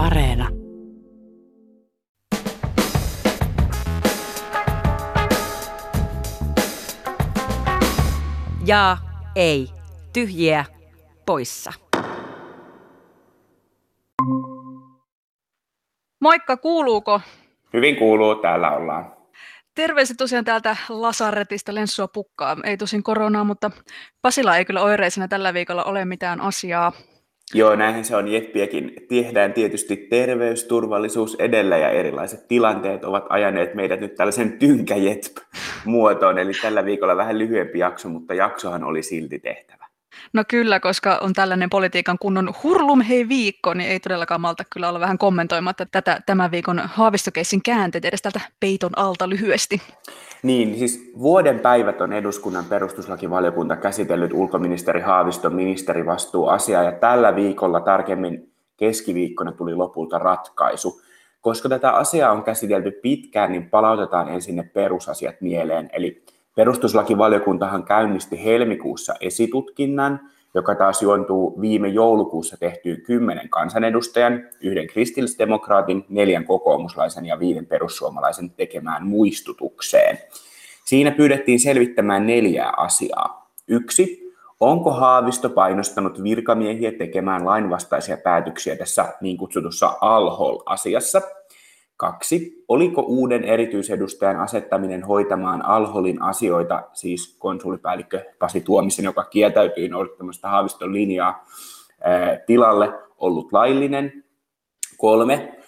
Areena. Ja ei. Tyhjiä poissa. Moikka, kuuluuko? Hyvin kuuluu, täällä ollaan. Terveiset tosiaan täältä Lasaretista Lenssua pukkaa. Ei tosin koronaa, mutta Pasila ei kyllä oireisena tällä viikolla ole mitään asiaa. Joo, näinhän se on Jeppiäkin. Tehdään tietysti terveysturvallisuus edellä ja erilaiset tilanteet ovat ajaneet meidät nyt tällaisen tynkäjet-muotoon. Eli tällä viikolla vähän lyhyempi jakso, mutta jaksohan oli silti tehtävä. No kyllä, koska on tällainen politiikan kunnon hurlum hei viikko, niin ei todellakaan malta kyllä olla vähän kommentoimatta tätä tämän viikon haavistokeissin käänteet edes tältä peiton alta lyhyesti. Niin, siis vuoden päivät on eduskunnan perustuslakivaliokunta käsitellyt ulkoministeri Haaviston ministerivastuuasiaa ja tällä viikolla tarkemmin keskiviikkona tuli lopulta ratkaisu. Koska tätä asiaa on käsitelty pitkään, niin palautetaan ensin ne perusasiat mieleen. Eli perustuslakivaliokuntahan käynnisti helmikuussa esitutkinnan, joka taas juontuu viime joulukuussa tehtyyn kymmenen kansanedustajan, yhden kristillisdemokraatin, neljän kokoomuslaisen ja viiden perussuomalaisen tekemään muistutukseen. Siinä pyydettiin selvittämään neljää asiaa. Yksi, onko Haavisto painostanut virkamiehiä tekemään lainvastaisia päätöksiä tässä niin kutsutussa Alhol-asiassa – Kaksi. Oliko uuden erityisedustajan asettaminen hoitamaan Alholin asioita, siis konsulipäällikkö Pasi Tuomisen, joka kieltäytyi noudattamasta Haaviston linjaa tilalle, ollut laillinen? Kolme.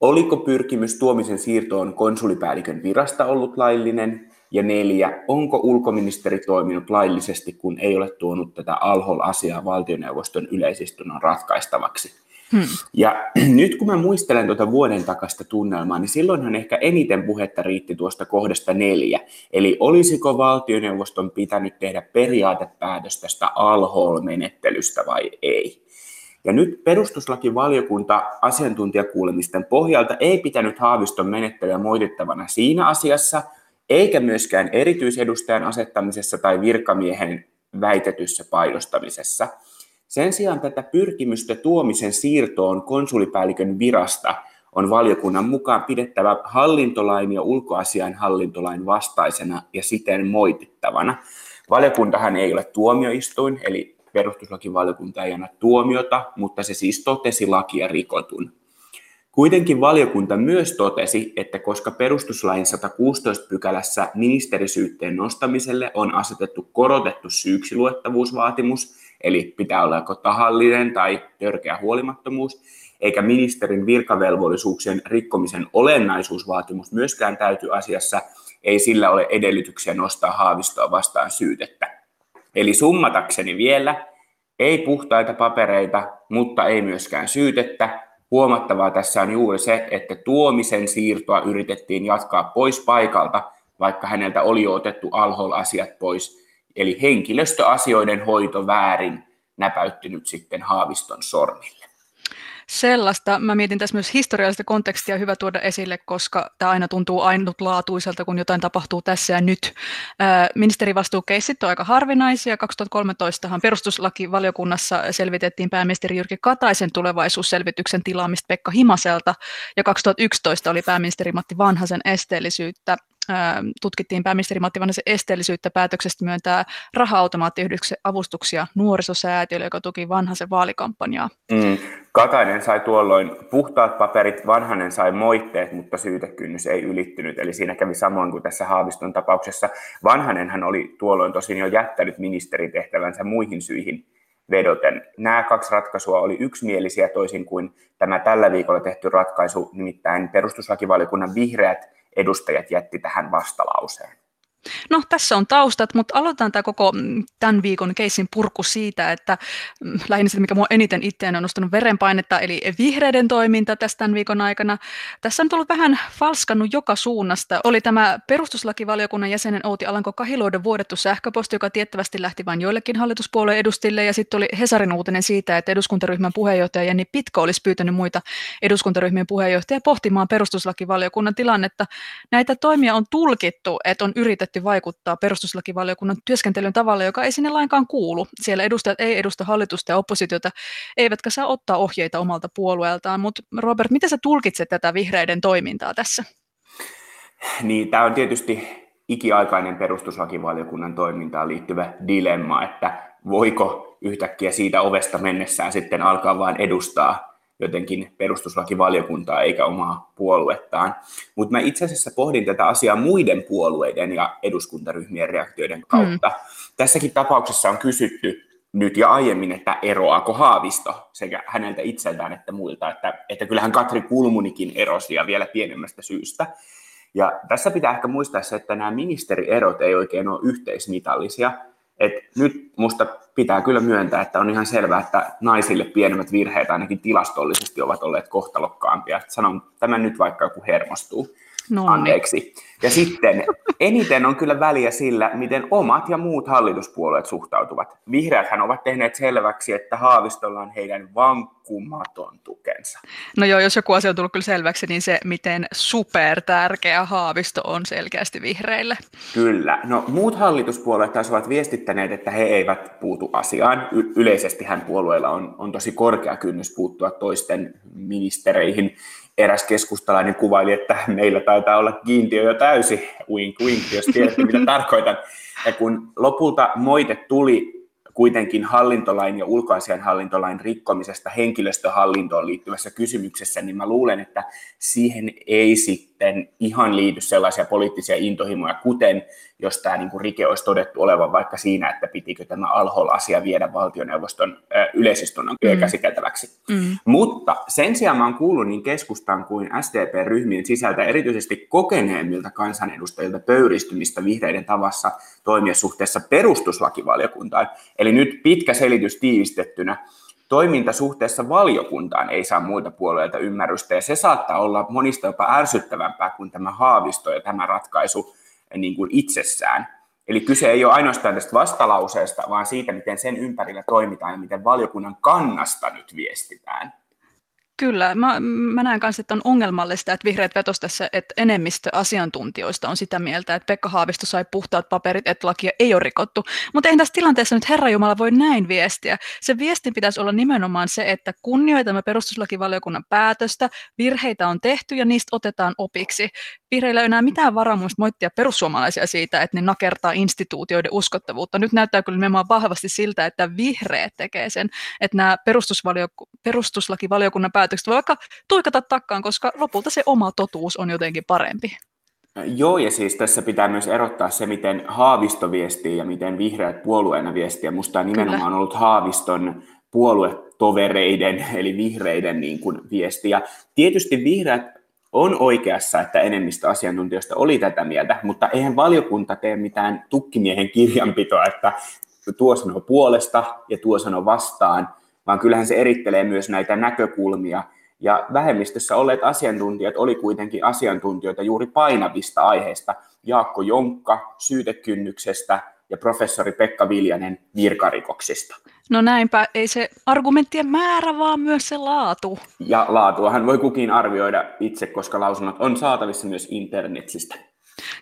Oliko pyrkimys Tuomisen siirtoon konsulipäällikön virasta ollut laillinen? Ja neljä, onko ulkoministeri toiminut laillisesti, kun ei ole tuonut tätä Alhol-asiaa valtioneuvoston yleisistunnon ratkaistavaksi? Hmm. Ja nyt kun mä muistelen tuota vuoden takasta tunnelmaa, niin silloinhan ehkä eniten puhetta riitti tuosta kohdasta neljä. Eli olisiko valtioneuvoston pitänyt tehdä periaatepäätös tästä alhol-menettelystä vai ei? Ja nyt perustuslakivaliokunta asiantuntijakuulemisten pohjalta ei pitänyt Haaviston menettelyä moitittavana siinä asiassa, eikä myöskään erityisedustajan asettamisessa tai virkamiehen väitetyssä painostamisessa – sen sijaan tätä pyrkimystä tuomisen siirtoon konsulipäällikön virasta on valiokunnan mukaan pidettävä hallintolain ja ulkoasian hallintolain vastaisena ja siten moitittavana. Valiokuntahan ei ole tuomioistuin, eli perustuslakivaliokunta ei anna tuomiota, mutta se siis totesi lakia rikotun. Kuitenkin valiokunta myös totesi, että koska perustuslain 116 pykälässä ministerisyytteen nostamiselle on asetettu korotettu syyksiluettavuusvaatimus, eli pitää olla joko tahallinen tai törkeä huolimattomuus, eikä ministerin virkavelvollisuuksien rikkomisen olennaisuusvaatimus myöskään täyty asiassa, ei sillä ole edellytyksiä nostaa haavistoa vastaan syytettä. Eli summatakseni vielä, ei puhtaita papereita, mutta ei myöskään syytettä. Huomattavaa tässä on juuri se, että tuomisen siirtoa yritettiin jatkaa pois paikalta, vaikka häneltä oli jo otettu alhol-asiat pois eli henkilöstöasioiden hoito väärin näpäyttynyt sitten Haaviston sormille. Sellaista. Mä mietin tässä myös historiallista kontekstia hyvä tuoda esille, koska tämä aina tuntuu ainutlaatuiselta, kun jotain tapahtuu tässä ja nyt. Ministerivastuukeissit on aika harvinaisia. 2013han perustuslakivaliokunnassa selvitettiin pääministeri Jyrki Kataisen tulevaisuusselvityksen tilaamista Pekka Himaselta, ja 2011 oli pääministeri Matti Vanhasen esteellisyyttä tutkittiin pääministeri Matti Vanhasen esteellisyyttä päätöksestä myöntää raha-automaattiyhdistyksen avustuksia nuorisosäätiölle, joka tuki Vanhasen vaalikampanjaa. Mm. Katainen sai tuolloin puhtaat paperit, Vanhanen sai moitteet, mutta syytekynnys ei ylittynyt. Eli siinä kävi samoin kuin tässä Haaviston tapauksessa. Vanhanenhan oli tuolloin tosin jo jättänyt ministeritehtävänsä muihin syihin vedoten. Nämä kaksi ratkaisua oli yksimielisiä toisin kuin tämä tällä viikolla tehty ratkaisu, nimittäin perustuslakivaliokunnan vihreät edustajat jätti tähän vastalauseen. No tässä on taustat, mutta aloitetaan tämä koko mm, tämän viikon keissin purku siitä, että mm, lähinnä sitä, mikä minua eniten itseään on nostanut verenpainetta, eli vihreiden toiminta tässä tämän viikon aikana. Tässä on tullut vähän falskannut joka suunnasta. Oli tämä perustuslakivaliokunnan jäsenen Outi Alanko Kahiluodon vuodettu sähköposti, joka tiettävästi lähti vain joillekin hallituspuolueen edustajille, ja sitten oli Hesarin uutinen siitä, että eduskuntaryhmän puheenjohtaja Jenni Pitko olisi pyytänyt muita eduskuntaryhmien puheenjohtajia pohtimaan perustuslakivaliokunnan tilannetta. Näitä toimia on tulkittu, että on yritetty yritetty vaikuttaa perustuslakivaliokunnan työskentelyn tavalla, joka ei sinne lainkaan kuulu. Siellä edustajat ei edusta hallitusta ja oppositiota, eivätkä saa ottaa ohjeita omalta puolueeltaan. Mutta Robert, miten sä tulkitset tätä vihreiden toimintaa tässä? Niin, tämä on tietysti ikiaikainen perustuslakivaliokunnan toimintaan liittyvä dilemma, että voiko yhtäkkiä siitä ovesta mennessään sitten alkaa vain edustaa jotenkin perustuslakivaliokuntaa eikä omaa puoluettaan. Mutta mä itse asiassa pohdin tätä asiaa muiden puolueiden ja eduskuntaryhmien reaktioiden kautta. Mm. Tässäkin tapauksessa on kysytty nyt ja aiemmin, että eroaako Haavisto sekä häneltä itseltään että muilta, että, että kyllähän Katri Kulmunikin erosi ja vielä pienemmästä syystä. Ja tässä pitää ehkä muistaa se, että nämä ministerierot ei oikein ole yhteismitallisia. Et nyt musta pitää kyllä myöntää, että on ihan selvää, että naisille pienemmät virheet ainakin tilastollisesti ovat olleet kohtalokkaampia. Sanon tämän nyt vaikka joku hermostuu. Nonni. Anteeksi. Ja sitten eniten on kyllä väliä sillä, miten omat ja muut hallituspuolueet suhtautuvat. Vihreäthän ovat tehneet selväksi, että Haavistolla on heidän vankkumaton tukensa. No joo, jos joku asia on tullut kyllä selväksi, niin se, miten super tärkeä Haavisto on selkeästi vihreille. Kyllä. No muut hallituspuolueet taas ovat viestittäneet, että he eivät puutu asiaan. Y- yleisestihän puolueilla on, on tosi korkea kynnys puuttua toisten ministereihin eräs keskustalainen kuvaili, että meillä taitaa olla kiintiö jo täysi, wink wink, jos tiedätte mitä tarkoitan. Ja kun lopulta moite tuli kuitenkin hallintolain ja ulkoasian hallintolain rikkomisesta henkilöstöhallintoon liittyvässä kysymyksessä, niin mä luulen, että siihen ei sitten ihan liity sellaisia poliittisia intohimoja, kuten jos tämä niin kuin rike olisi todettu olevan vaikka siinä, että pitikö tämä Alhol-asia viedä valtioneuvoston yleisistunnon mm. käsiteltäväksi. Mm. Mutta sen sijaan mä oon kuullut niin keskustan kuin SDP-ryhmien sisältä erityisesti kokeneemmilta kansanedustajilta pöyristymistä vihreiden tavassa toimia suhteessa perustuslakivaliokuntaan. Eli nyt pitkä selitys tiivistettynä toiminta suhteessa valiokuntaan ei saa muilta puolueilta ymmärrystä, ja se saattaa olla monista jopa ärsyttävämpää kuin tämä haavisto ja tämä ratkaisu niin kuin itsessään. Eli kyse ei ole ainoastaan tästä vastalauseesta, vaan siitä, miten sen ympärillä toimitaan ja miten valiokunnan kannasta nyt viestitään. Kyllä, mä, mä näen myös, että on ongelmallista, että vihreät vetos tässä, että enemmistö asiantuntijoista on sitä mieltä, että Pekka Haavisto sai puhtaat paperit, että lakia ei ole rikottu. Mutta eihän tässä tilanteessa nyt Herra Jumala voi näin viestiä. Se viestin pitäisi olla nimenomaan se, että kunnioitamme perustuslakivaliokunnan päätöstä, virheitä on tehty ja niistä otetaan opiksi. Vihreillä ei ole enää mitään varamuista moittia perussuomalaisia siitä, että ne nakertaa instituutioiden uskottavuutta. Nyt näyttää kyllä nimenomaan vahvasti siltä, että vihreät tekee sen, että nämä perustuslakivaliokunnan päätökset päätökset voi vaikka tuikata takkaan, koska lopulta se oma totuus on jotenkin parempi. Joo, ja siis tässä pitää myös erottaa se, miten Haavisto viestii ja miten vihreät puolueena viestii. Ja musta on nimenomaan Kyllä. ollut Haaviston puoluetovereiden, eli vihreiden niin kuin viesti. Ja tietysti vihreät on oikeassa, että enemmistö asiantuntijoista oli tätä mieltä, mutta eihän valiokunta tee mitään tukkimiehen kirjanpitoa, että tuo sanoo puolesta ja tuo sanoo vastaan, vaan kyllähän se erittelee myös näitä näkökulmia. Ja vähemmistössä olleet asiantuntijat oli kuitenkin asiantuntijoita juuri painavista aiheista. Jaakko Jonkka syytekynnyksestä ja professori Pekka Viljanen virkarikoksista. No näinpä, ei se argumenttien määrä, vaan myös se laatu. Ja laatuahan voi kukin arvioida itse, koska lausunnot on saatavissa myös internetistä.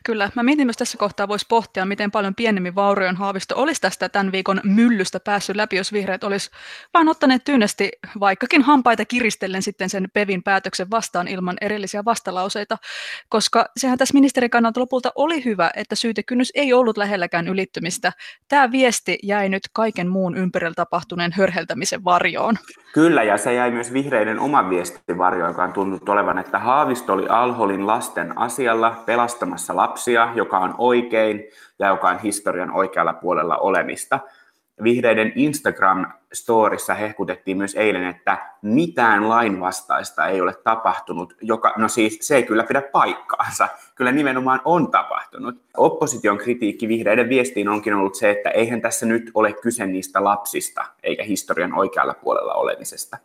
Kyllä, mä mietin myös tässä kohtaa voisi pohtia, miten paljon pienemmin vaurioin haavisto olisi tästä tämän viikon myllystä päässyt läpi, jos vihreät olisi vain ottaneet tyynesti vaikkakin hampaita kiristellen sitten sen Pevin päätöksen vastaan ilman erillisiä vastalauseita, koska sehän tässä ministerin kannalta lopulta oli hyvä, että syytekynnys ei ollut lähelläkään ylittymistä. Tämä viesti jäi nyt kaiken muun ympärillä tapahtuneen hörheltämisen varjoon. Kyllä, ja se jäi myös vihreiden oma viesti varjoon, joka on tunnut olevan, että Haavisto oli Alholin lasten asialla pelastamassa lapsia, joka on oikein ja joka on historian oikealla puolella olemista. Vihreiden Instagram-storissa hehkutettiin myös eilen, että mitään lainvastaista ei ole tapahtunut, joka, no siis se ei kyllä pidä paikkaansa, kyllä nimenomaan on tapahtunut. Opposition kritiikki vihreiden viestiin onkin ollut se, että eihän tässä nyt ole kyse niistä lapsista, eikä historian oikealla puolella olemisesta.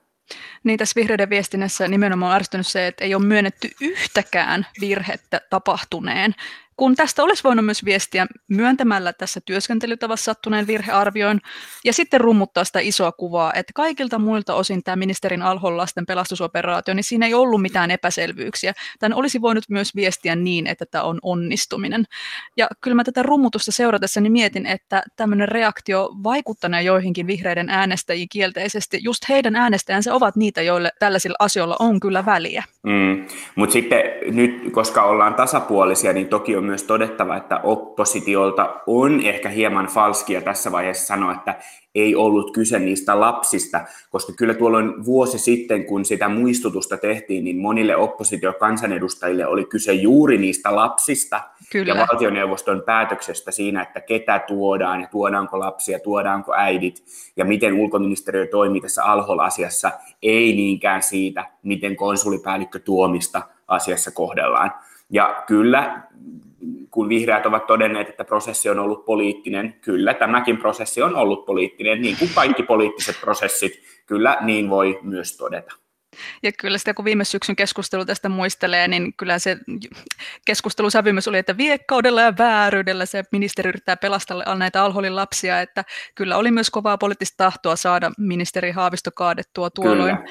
Niin tässä vihreiden viestinnässä nimenomaan on se, että ei ole myönnetty yhtäkään virhettä tapahtuneen. Kun tästä olisi voinut myös viestiä myöntämällä tässä työskentelytavassa sattuneen virhearvioin ja sitten rummuttaa sitä isoa kuvaa, että kaikilta muilta osin tämä ministerin Alhon lasten pelastusoperaatio, niin siinä ei ollut mitään epäselvyyksiä. Tämän olisi voinut myös viestiä niin, että tämä on onnistuminen. Ja kyllä mä tätä rummutusta seuratessani mietin, että tämmöinen reaktio vaikuttanee joihinkin vihreiden äänestäjiin kielteisesti. Just heidän äänestäjänsä ovat niitä, joille tällaisilla asioilla on kyllä väliä. Mm. Mutta sitten nyt, koska ollaan tasapuolisia, niin toki on myös todettava, että oppositiolta on ehkä hieman falskia tässä vaiheessa sanoa, että ei ollut kyse niistä lapsista, koska kyllä tuolloin vuosi sitten, kun sitä muistutusta tehtiin, niin monille oppositiokansanedustajille oli kyse juuri niistä lapsista kyllä. ja valtioneuvoston päätöksestä siinä, että ketä tuodaan ja tuodaanko lapsia, tuodaanko äidit ja miten ulkoministeriö toimii tässä Alhol-asiassa, ei niinkään siitä, miten konsulipäällikkö tuomista asiassa kohdellaan. Ja kyllä kun vihreät ovat todenneet, että prosessi on ollut poliittinen, kyllä tämäkin prosessi on ollut poliittinen, niin kuin kaikki poliittiset prosessit, kyllä niin voi myös todeta. Ja kyllä sitä kun viime syksyn keskustelu tästä muistelee, niin kyllä se keskustelusävymys oli, että viekkaudella ja vääryydellä se ministeri yrittää pelastaa näitä alholin lapsia, että kyllä oli myös kovaa poliittista tahtoa saada ministeri Haavisto kaadettua tuolloin. Kyllä.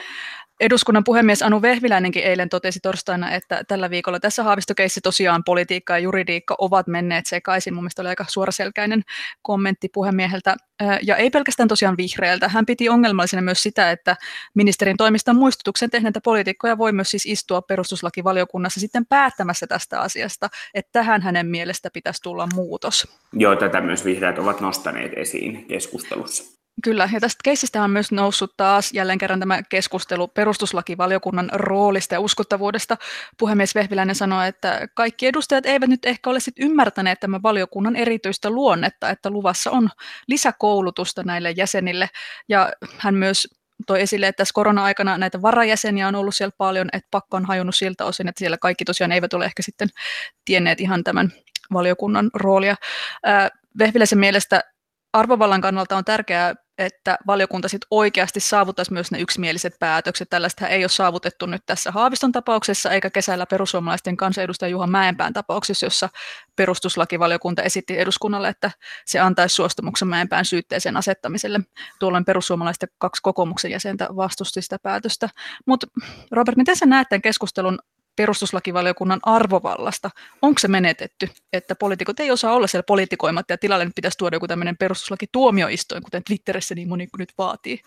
Eduskunnan puhemies Anu Vehviläinenkin eilen totesi torstaina, että tällä viikolla tässä haavistokeissi tosiaan politiikka ja juridiikka ovat menneet sekaisin. Mun oli aika suoraselkäinen kommentti puhemieheltä. Ja ei pelkästään tosiaan vihreältä. Hän piti ongelmallisena myös sitä, että ministerin toimista muistutuksen tehneitä poliitikkoja voi myös siis istua perustuslakivaliokunnassa sitten päättämässä tästä asiasta, että tähän hänen mielestä pitäisi tulla muutos. Joo, tätä myös vihreät ovat nostaneet esiin keskustelussa. Kyllä, ja tästä keissistä on myös noussut taas jälleen kerran tämä keskustelu perustuslakivaliokunnan roolista ja uskottavuudesta. Puhemies Vehviläinen sanoi, että kaikki edustajat eivät nyt ehkä ole sit ymmärtäneet tämän valiokunnan erityistä luonnetta, että luvassa on lisäkoulutusta näille jäsenille, ja hän myös toi esille, että tässä korona-aikana näitä varajäseniä on ollut siellä paljon, että pakko on hajonnut siltä osin, että siellä kaikki tosiaan eivät ole ehkä sitten tienneet ihan tämän valiokunnan roolia. Vehviläisen mielestä arvovallan kannalta on tärkeää että valiokunta sit oikeasti saavuttaisi myös ne yksimieliset päätökset. Tällaista ei ole saavutettu nyt tässä Haaviston tapauksessa, eikä kesällä perussuomalaisten kansanedustaja Juha Mäenpään tapauksessa, jossa perustuslakivaliokunta esitti eduskunnalle, että se antaisi suostumuksen Mäenpään syytteeseen asettamiselle. Tuolloin perussuomalaisten kaksi kokoomuksen jäsentä vastusti sitä päätöstä. Mutta Robert, miten sä näet tämän keskustelun perustuslakivaliokunnan arvovallasta, onko se menetetty, että poliitikot ei osaa olla siellä politikoimatta ja tilalle nyt pitäisi tuoda joku tämmöinen perustuslakituomioistuin, kuten Twitterissä niin moni nyt vaatii.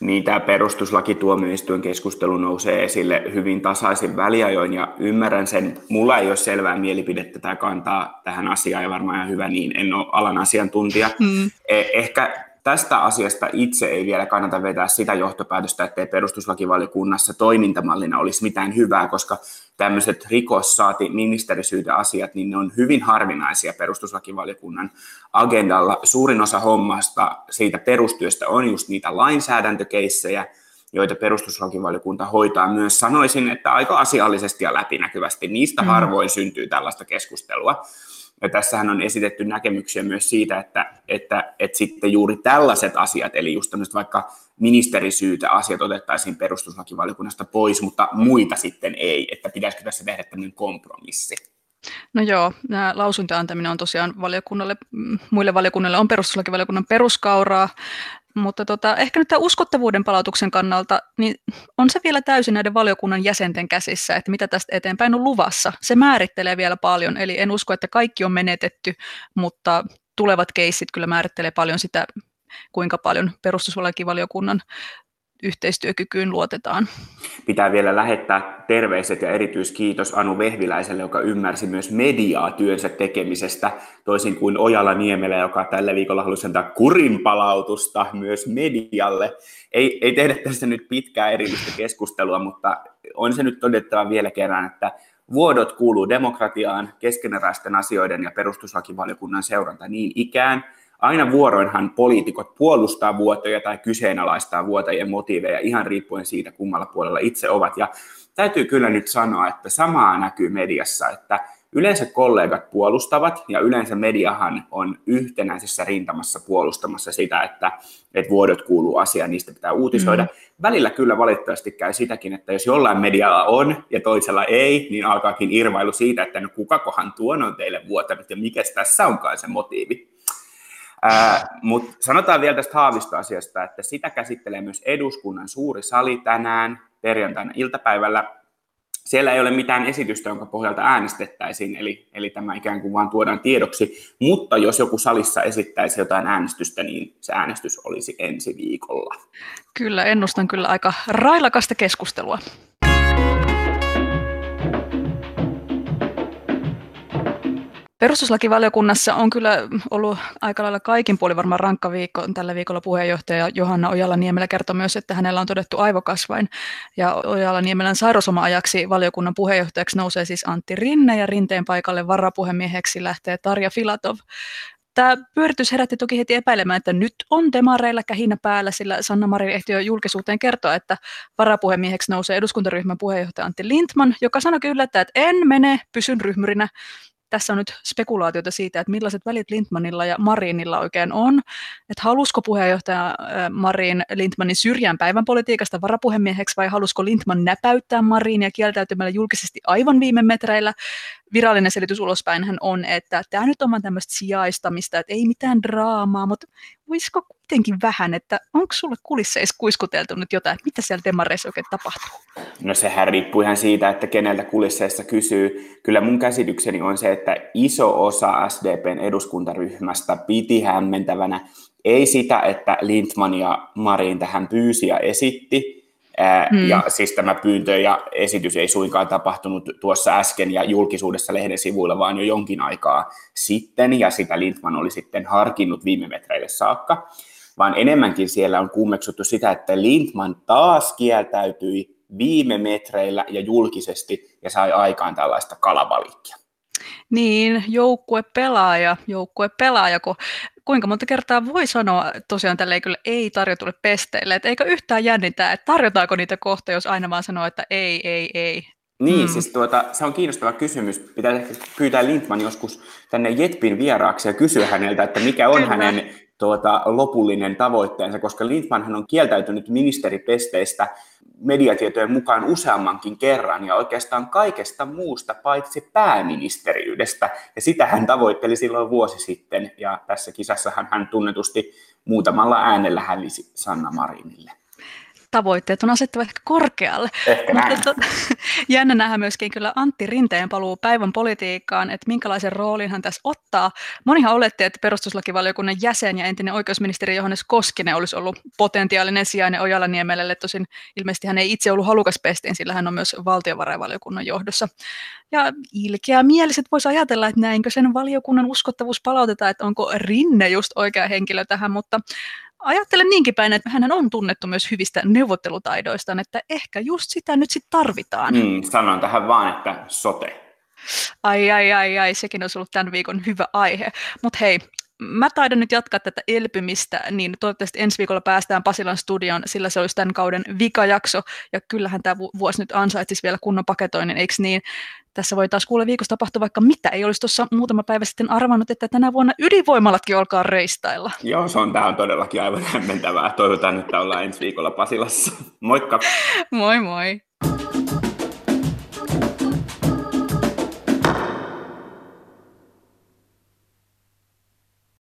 Niin, tämä perustuslakituomioistuin keskustelu nousee esille hyvin tasaisin väliajoin ja ymmärrän sen. Mulla ei ole selvää mielipidettä tai kantaa tähän asiaan ja varmaan ihan hyvä niin, en ole alan asiantuntija. Hmm. Ehkä tästä asiasta itse ei vielä kannata vetää sitä johtopäätöstä, ettei perustuslakivaliokunnassa toimintamallina olisi mitään hyvää, koska tämmöiset rikos saati ministerisyytä asiat, niin ne on hyvin harvinaisia perustuslakivaliokunnan agendalla. Suurin osa hommasta siitä perustyöstä on just niitä lainsäädäntökeissejä, joita perustuslakivaliokunta hoitaa myös. Sanoisin, että aika asiallisesti ja läpinäkyvästi. Niistä mm. harvoin syntyy tällaista keskustelua. Ja tässähän on esitetty näkemyksiä myös siitä, että, että, että sitten juuri tällaiset asiat, eli just tämmöiset vaikka ministerisyytä asiat otettaisiin perustuslakivaliokunnasta pois, mutta muita sitten ei, että pitäisikö tässä tehdä tämmöinen kompromissi. No joo, nämä lausuntojen antaminen on tosiaan valiokunnalle, mm, muille valiokunnille on perustuslakivaliokunnan peruskauraa, mutta tota, ehkä nyt tämän uskottavuuden palautuksen kannalta, niin on se vielä täysin näiden valiokunnan jäsenten käsissä, että mitä tästä eteenpäin on luvassa. Se määrittelee vielä paljon, eli en usko, että kaikki on menetetty, mutta tulevat keissit kyllä määrittelee paljon sitä, kuinka paljon perustuslakivaliokunnan yhteistyökykyyn luotetaan. Pitää vielä lähettää terveiset ja erityiskiitos Anu Vehviläiselle, joka ymmärsi myös mediaa työnsä tekemisestä, toisin kuin Ojala Niemelä, joka tällä viikolla halusi antaa kurinpalautusta myös medialle. Ei, ei tehdä tästä nyt pitkää erillistä keskustelua, mutta on se nyt todettava vielä kerran, että vuodot kuuluu demokratiaan, keskeneräisten asioiden ja perustuslakivaliokunnan seuranta niin ikään – aina vuoroinhan poliitikot puolustaa vuotoja tai kyseenalaistaa vuotajien motiiveja ihan riippuen siitä, kummalla puolella itse ovat. Ja täytyy kyllä nyt sanoa, että samaa näkyy mediassa, että yleensä kollegat puolustavat ja yleensä mediahan on yhtenäisessä rintamassa puolustamassa sitä, että, että vuodot kuuluu asiaan, niistä pitää uutisoida. Mm. Välillä kyllä valitettavasti käy sitäkin, että jos jollain medialla on ja toisella ei, niin alkaakin irvailu siitä, että no kukakohan tuon on teille vuotanut ja mikä tässä onkaan se motiivi. Mutta sanotaan vielä tästä Haavisto-asiasta, että sitä käsittelee myös eduskunnan suuri sali tänään perjantaina iltapäivällä siellä ei ole mitään esitystä, jonka pohjalta äänestettäisiin, eli, eli tämä ikään kuin vaan tuodaan tiedoksi, mutta jos joku salissa esittäisi jotain äänestystä, niin se äänestys olisi ensi viikolla. Kyllä, ennustan kyllä aika railakasta keskustelua. Perustuslakivaliokunnassa on kyllä ollut aika lailla kaikin puolin varmaan rankka viikko. Tällä viikolla puheenjohtaja Johanna Ojala-Niemelä kertoi myös, että hänellä on todettu aivokasvain. Ja Ojala-Niemelän sairosoma-ajaksi valiokunnan puheenjohtajaksi nousee siis Antti Rinne ja Rinteen paikalle varapuhemieheksi lähtee Tarja Filatov. Tämä pyöritys herätti toki heti epäilemään, että nyt on demareilla kähinä päällä, sillä Sanna Marin ehti jo julkisuuteen kertoa, että varapuhemieheksi nousee eduskuntaryhmän puheenjohtaja Antti Lindman, joka sanoi kyllä, että en mene, pysyn ryhmyrinä tässä on nyt spekulaatiota siitä, että millaiset välit Lindmanilla ja Marinilla oikein on. Että halusko puheenjohtaja Marin Lindmanin syrjään päivän politiikasta varapuhemieheksi vai halusko Lindman näpäyttää Marinia kieltäytymällä julkisesti aivan viime metreillä virallinen selitys ulospäin on, että tämä nyt on tämmöistä sijaistamista, että ei mitään draamaa, mutta voisiko kuitenkin vähän, että onko sulle kulisseissa kuiskuteltu nyt jotain, että mitä siellä demareissa oikein tapahtuu? No sehän riippuu ihan siitä, että keneltä kulisseissa kysyy. Kyllä mun käsitykseni on se, että iso osa SDPn eduskuntaryhmästä piti hämmentävänä ei sitä, että Lindman ja Marin tähän pyysi ja esitti, Mm. Ja siis tämä pyyntö ja esitys ei suinkaan tapahtunut tuossa äsken ja julkisuudessa lehden sivuilla, vaan jo jonkin aikaa sitten, ja sitä Lindman oli sitten harkinnut viime metreille saakka, vaan enemmänkin siellä on kummeksuttu sitä, että Lindman taas kieltäytyi viime metreillä ja julkisesti ja sai aikaan tällaista kalavalikkia. Niin, joukkue pelaaja, joukkue pelaaja, kun kuinka monta kertaa voi sanoa tosiaan tälle kyllä ei tarjotulle pesteille, että eikö yhtään jännitä, että tarjotaanko niitä kohta, jos aina vaan sanoo, että ei, ei, ei. Niin, mm. siis tuota, se on kiinnostava kysymys. Pitää ehkä pyytää Lindman joskus tänne Jetpin vieraaksi ja kysyä häneltä, että mikä on Kyllä. hänen tuota, lopullinen tavoitteensa, koska Lindman on kieltäytynyt ministeripesteistä mediatietojen mukaan useammankin kerran ja oikeastaan kaikesta muusta paitsi pääministeriydestä. Ja sitä hän tavoitteli silloin vuosi sitten ja tässä kisassahan hän tunnetusti muutamalla äänellä hävisi Sanna Marinille tavoitteet on asettava ehkä korkealle. Ehkä Mutta to, jännä nähdä myöskin kyllä Antti Rinteen paluu päivän politiikkaan, että minkälaisen roolin hän tässä ottaa. Monihan oletti, että perustuslakivaliokunnan jäsen ja entinen oikeusministeri Johannes Koskinen olisi ollut potentiaalinen sijainen Ojala-Niemelälle, tosin ilmeisesti hän ei itse ollut halukas pestiin, sillä hän on myös valtiovarainvaliokunnan johdossa. Ja ilkeä mieliset voisi ajatella, että näinkö sen valiokunnan uskottavuus palautetaan, että onko Rinne just oikea henkilö tähän, mutta ajattelen niinkin päin, että hän on tunnettu myös hyvistä neuvottelutaidoistaan, että ehkä just sitä nyt sitten tarvitaan. Mm, sanon tähän vaan, että sote. Ai, ai, ai, ai, sekin olisi ollut tämän viikon hyvä aihe. Mutta hei, mä taidan nyt jatkaa tätä elpymistä, niin toivottavasti ensi viikolla päästään Pasilan studioon, sillä se olisi tämän kauden vikajakso, ja kyllähän tämä vuosi nyt ansaitsisi vielä kunnon paketoinnin, eikö niin? Tässä voi taas kuulla viikossa tapahtua vaikka mitä. Ei olisi tuossa muutama päivä sitten arvannut, että tänä vuonna ydinvoimalatkin olkaa reistailla. Joo, se on, tämä on todellakin aivan hämmentävää. Toivotaan, että ollaan ensi viikolla Pasilassa. Moikka! moi moi!